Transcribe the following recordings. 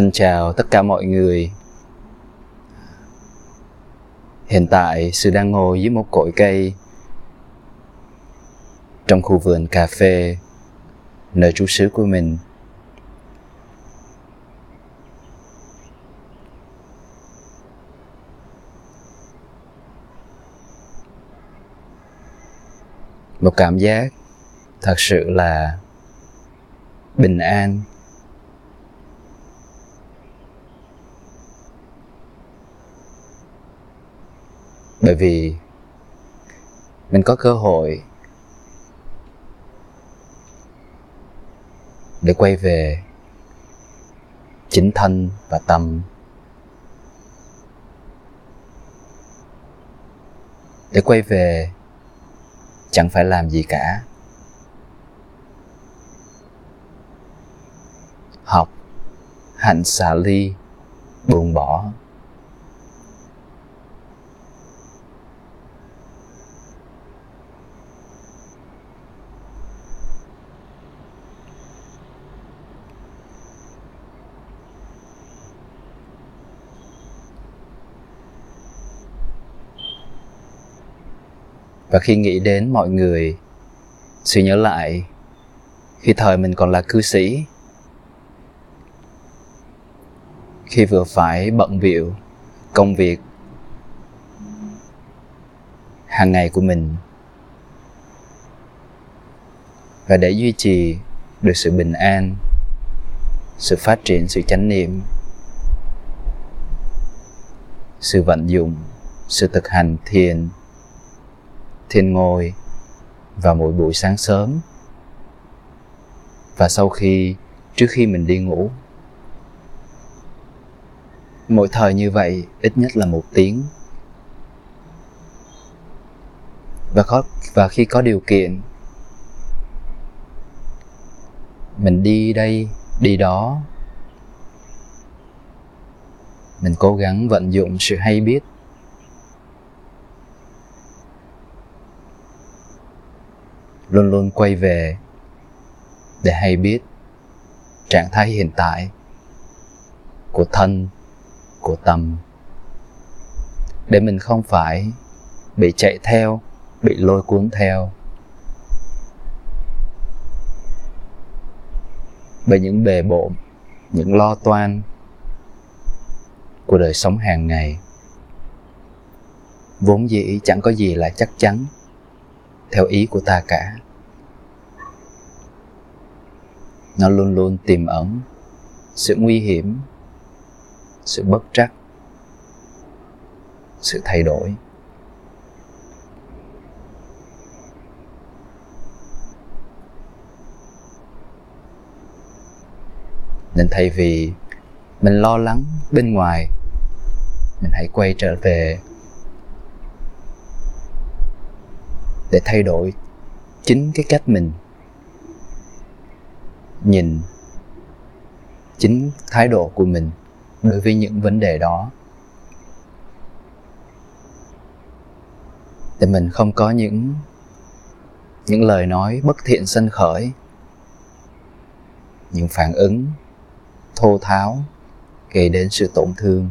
Thân chào tất cả mọi người. Hiện tại Sư đang ngồi dưới một cội cây trong khu vườn cà phê nơi trú xứ của mình. Một cảm giác thật sự là bình an bởi vì mình có cơ hội để quay về chính thân và tâm. Để quay về chẳng phải làm gì cả. Học hạnh xả ly, buông bỏ. Và khi nghĩ đến mọi người, suy nhớ lại, khi thời mình còn là cư sĩ, khi vừa phải bận bịu công việc hàng ngày của mình, và để duy trì được sự bình an, sự phát triển, sự chánh niệm, sự vận dụng, sự thực hành thiền thiên ngồi vào mỗi buổi sáng sớm. Và sau khi, trước khi mình đi ngủ, mỗi thời như vậy ít nhất là một tiếng. Và có và khi có điều kiện, mình đi đây, đi đó. Mình cố gắng vận dụng sự hay biết luôn luôn quay về để hay biết trạng thái hiện tại của thân, của tâm. Để mình không phải bị chạy theo, bị lôi cuốn theo. Bởi những bề bộn, những lo toan của đời sống hàng ngày. Vốn dĩ chẳng có gì là chắc chắn theo ý của ta cả. Nó luôn luôn tiềm ẩn sự nguy hiểm, sự bất trắc, sự thay đổi. Nên thay vì mình lo lắng bên ngoài, mình hãy quay trở về để thay đổi chính cái cách mình nhìn, chính thái độ của mình đối với những vấn đề đó. Để mình không có những những lời nói bất thiện sân khởi, những phản ứng thô tháo gây đến sự tổn thương.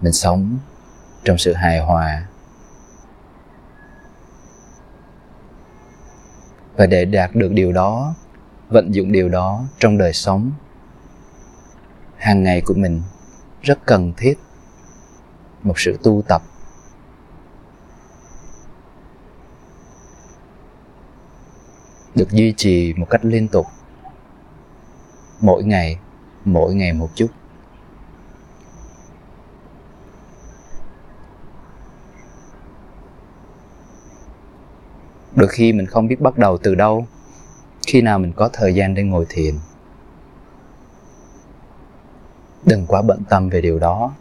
Mình sống trong sự hài hòa. Và để đạt được điều đó, vận dụng điều đó trong đời sống, hàng ngày của mình rất cần thiết một sự tu tập. Được duy trì một cách liên tục, mỗi ngày mỗi ngày một chút. Đôi khi mình không biết bắt đầu từ đâu, khi nào mình có thời gian để ngồi thiền. Đừng quá bận tâm về điều đó.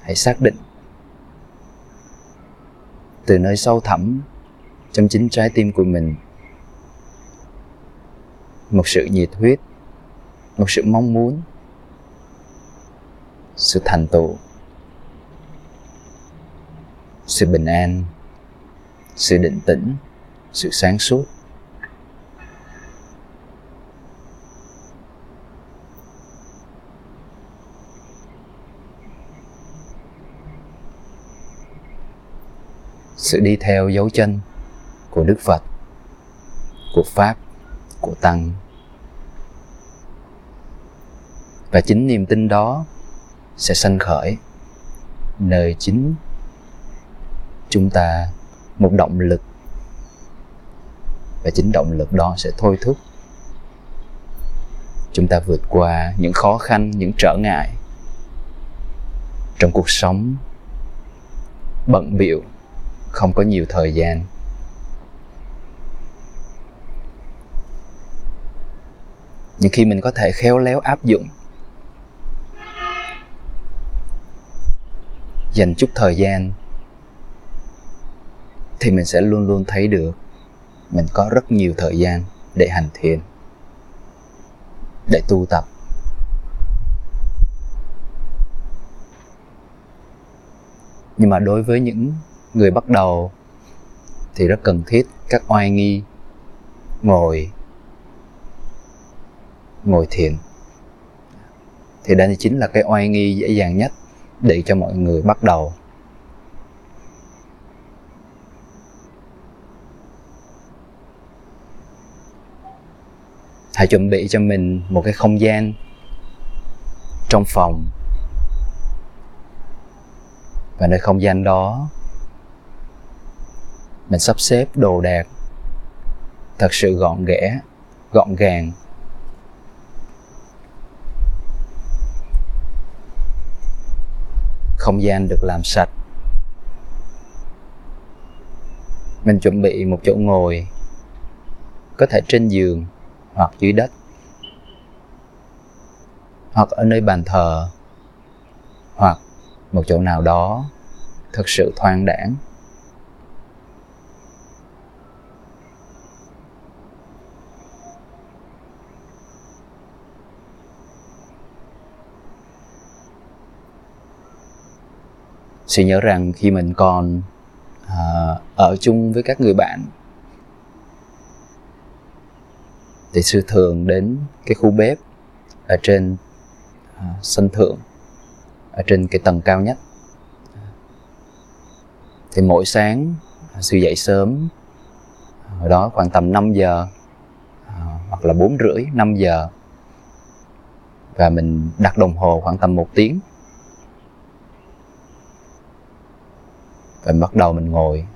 Hãy xác định từ nơi sâu thẳm trong chính trái tim của mình một sự nhiệt huyết, một sự mong muốn, sự thành tựu, sự bình an sự định tĩnh, sự sáng suốt. Sự đi theo dấu chân của đức phật, của pháp, của tăng. Và chính niềm tin đó sẽ sanh khởi nơi chính chúng ta một động lực. Và chính động lực đó sẽ thôi thúc chúng ta vượt qua những khó khăn, những trở ngại trong cuộc sống. Bận biệu không có nhiều thời gian. Nhưng khi mình có thể khéo léo áp dụng, dành chút thời gian thì mình sẽ luôn luôn thấy được mình có rất nhiều thời gian để hành thiền, để tu tập. Nhưng mà đối với những người bắt đầu thì rất cần thiết các oai nghi, ngồi ngồi thiền. Thì đây chính là cái oai nghi dễ dàng nhất để cho mọi người bắt đầu. Hãy chuẩn bị cho mình một cái không gian trong phòng. Và nơi không gian đó, mình sắp xếp đồ đạc thật sự gọn ghẽ, gọn gàng. Không gian được làm sạch. Mình chuẩn bị một chỗ ngồi có thể trên giường hoặc dưới đất hoặc ở nơi bàn thờ hoặc một chỗ nào đó thực sự thoáng đãng. Sẽ nhớ rằng khi mình còn uh, ở chung với các người bạn thì sư thường đến cái khu bếp ở trên à, sân thượng, ở trên cái tầng cao nhất. Thì mỗi sáng à, sư dậy sớm à, hồi đó khoảng tầm 5 giờ hoặc là bốn rưỡi 5 giờ. Và mình đặt đồng hồ khoảng tầm một tiếng. Và bắt đầu mình ngồi.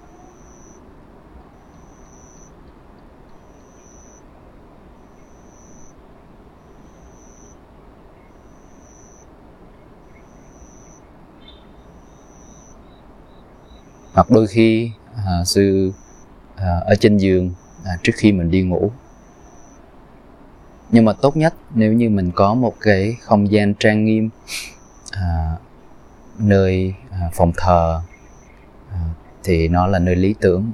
Hoặc đôi khi à, sư à, ở trên giường à, trước khi mình đi ngủ. Nhưng mà tốt nhất nếu như mình có một cái không gian trang nghiêm à, nơi à, phòng thờ à, thì nó là nơi lý tưởng.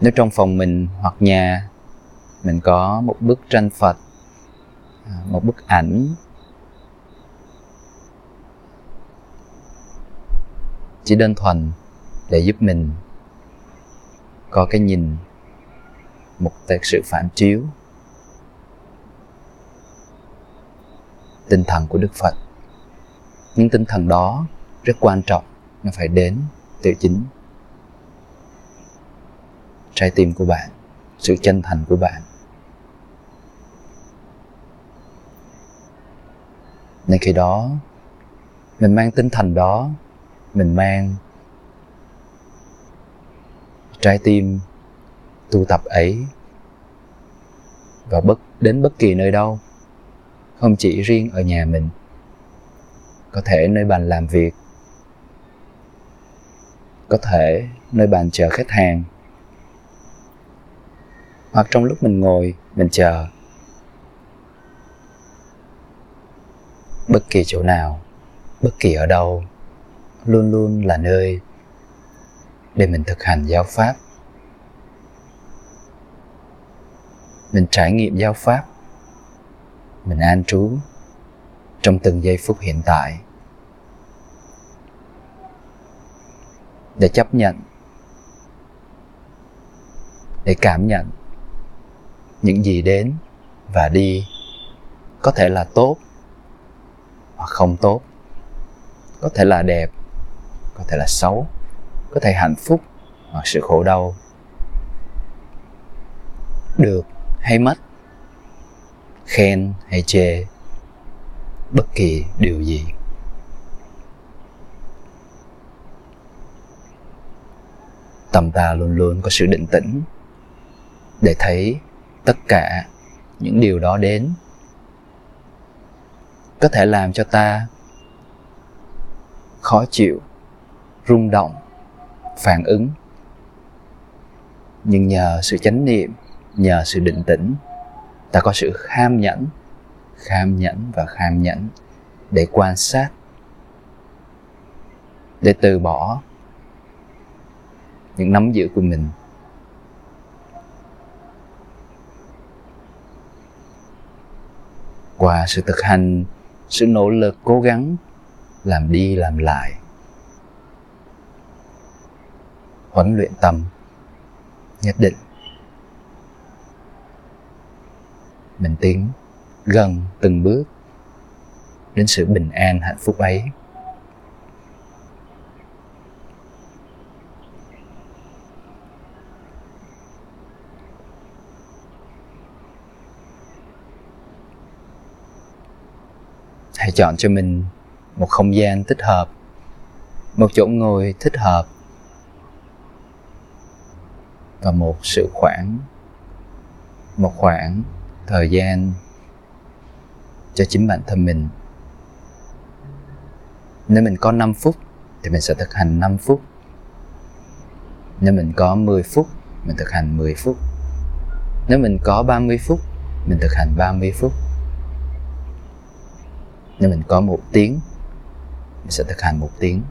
Nếu trong phòng mình hoặc nhà mình có một bức tranh phật à, một bức ảnh chỉ đơn thuần để giúp mình có cái nhìn, một cái sự phản chiếu tinh thần của đức phật. Những tinh thần đó rất quan trọng, nó phải đến từ chính trái tim của bạn, sự chân thành của bạn. Nên khi đó, mình mang tinh thần đó mình mang. Trái tim tu tập ấy và bất, đến bất kỳ nơi đâu, không chỉ riêng ở nhà mình, có thể nơi bàn làm việc, có thể nơi bàn chờ khách hàng, hoặc trong lúc mình ngồi, mình chờ bất kỳ chỗ nào, bất kỳ ở đâu luôn luôn là nơi để mình thực hành giáo pháp. Mình trải nghiệm giáo pháp. Mình an trú trong từng giây phút hiện tại. Để chấp nhận. Để cảm nhận những gì đến và đi có thể là tốt hoặc không tốt. Có thể là đẹp có thể là xấu, có thể hạnh phúc hoặc sự khổ đau. Được hay mất, khen hay chê, bất kỳ điều gì. Tâm ta luôn luôn có sự định tĩnh để thấy tất cả những điều đó đến. Có thể làm cho ta khó chịu rung động, phản ứng. Nhưng nhờ sự chánh niệm, nhờ sự định tĩnh, ta có sự kham nhẫn kham nhẫn và kham nhẫn để quan sát, để từ bỏ những nắm giữ của mình. Qua sự thực hành, sự nỗ lực cố gắng làm đi làm lại huấn luyện tâm nhất định. Mình tiến gần từng bước đến sự bình an, hạnh phúc ấy. Hãy chọn cho mình một không gian thích hợp, một chỗ ngồi thích hợp và một sự khoảng, một khoảng thời gian cho chính bản thân mình. Nếu mình có 5 phút thì mình sẽ thực hành 5 phút. Nếu mình có 10 phút, mình thực hành 10 phút. Nếu mình có 30 phút, mình thực hành 30 phút. Nếu mình có một tiếng, mình sẽ thực hành một tiếng.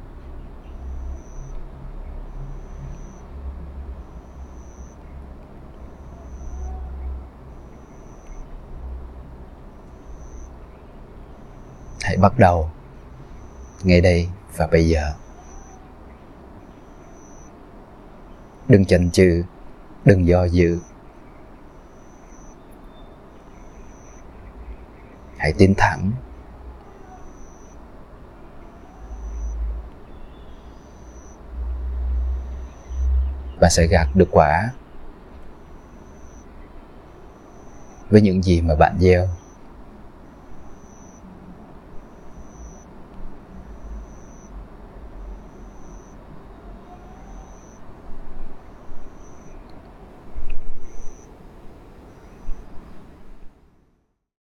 Hãy bắt đầu ngay đây và bây giờ. Đừng chần chừ, đừng do dự. Hãy tiến thẳng. Và sẽ gặt được quả với những gì mà bạn gieo.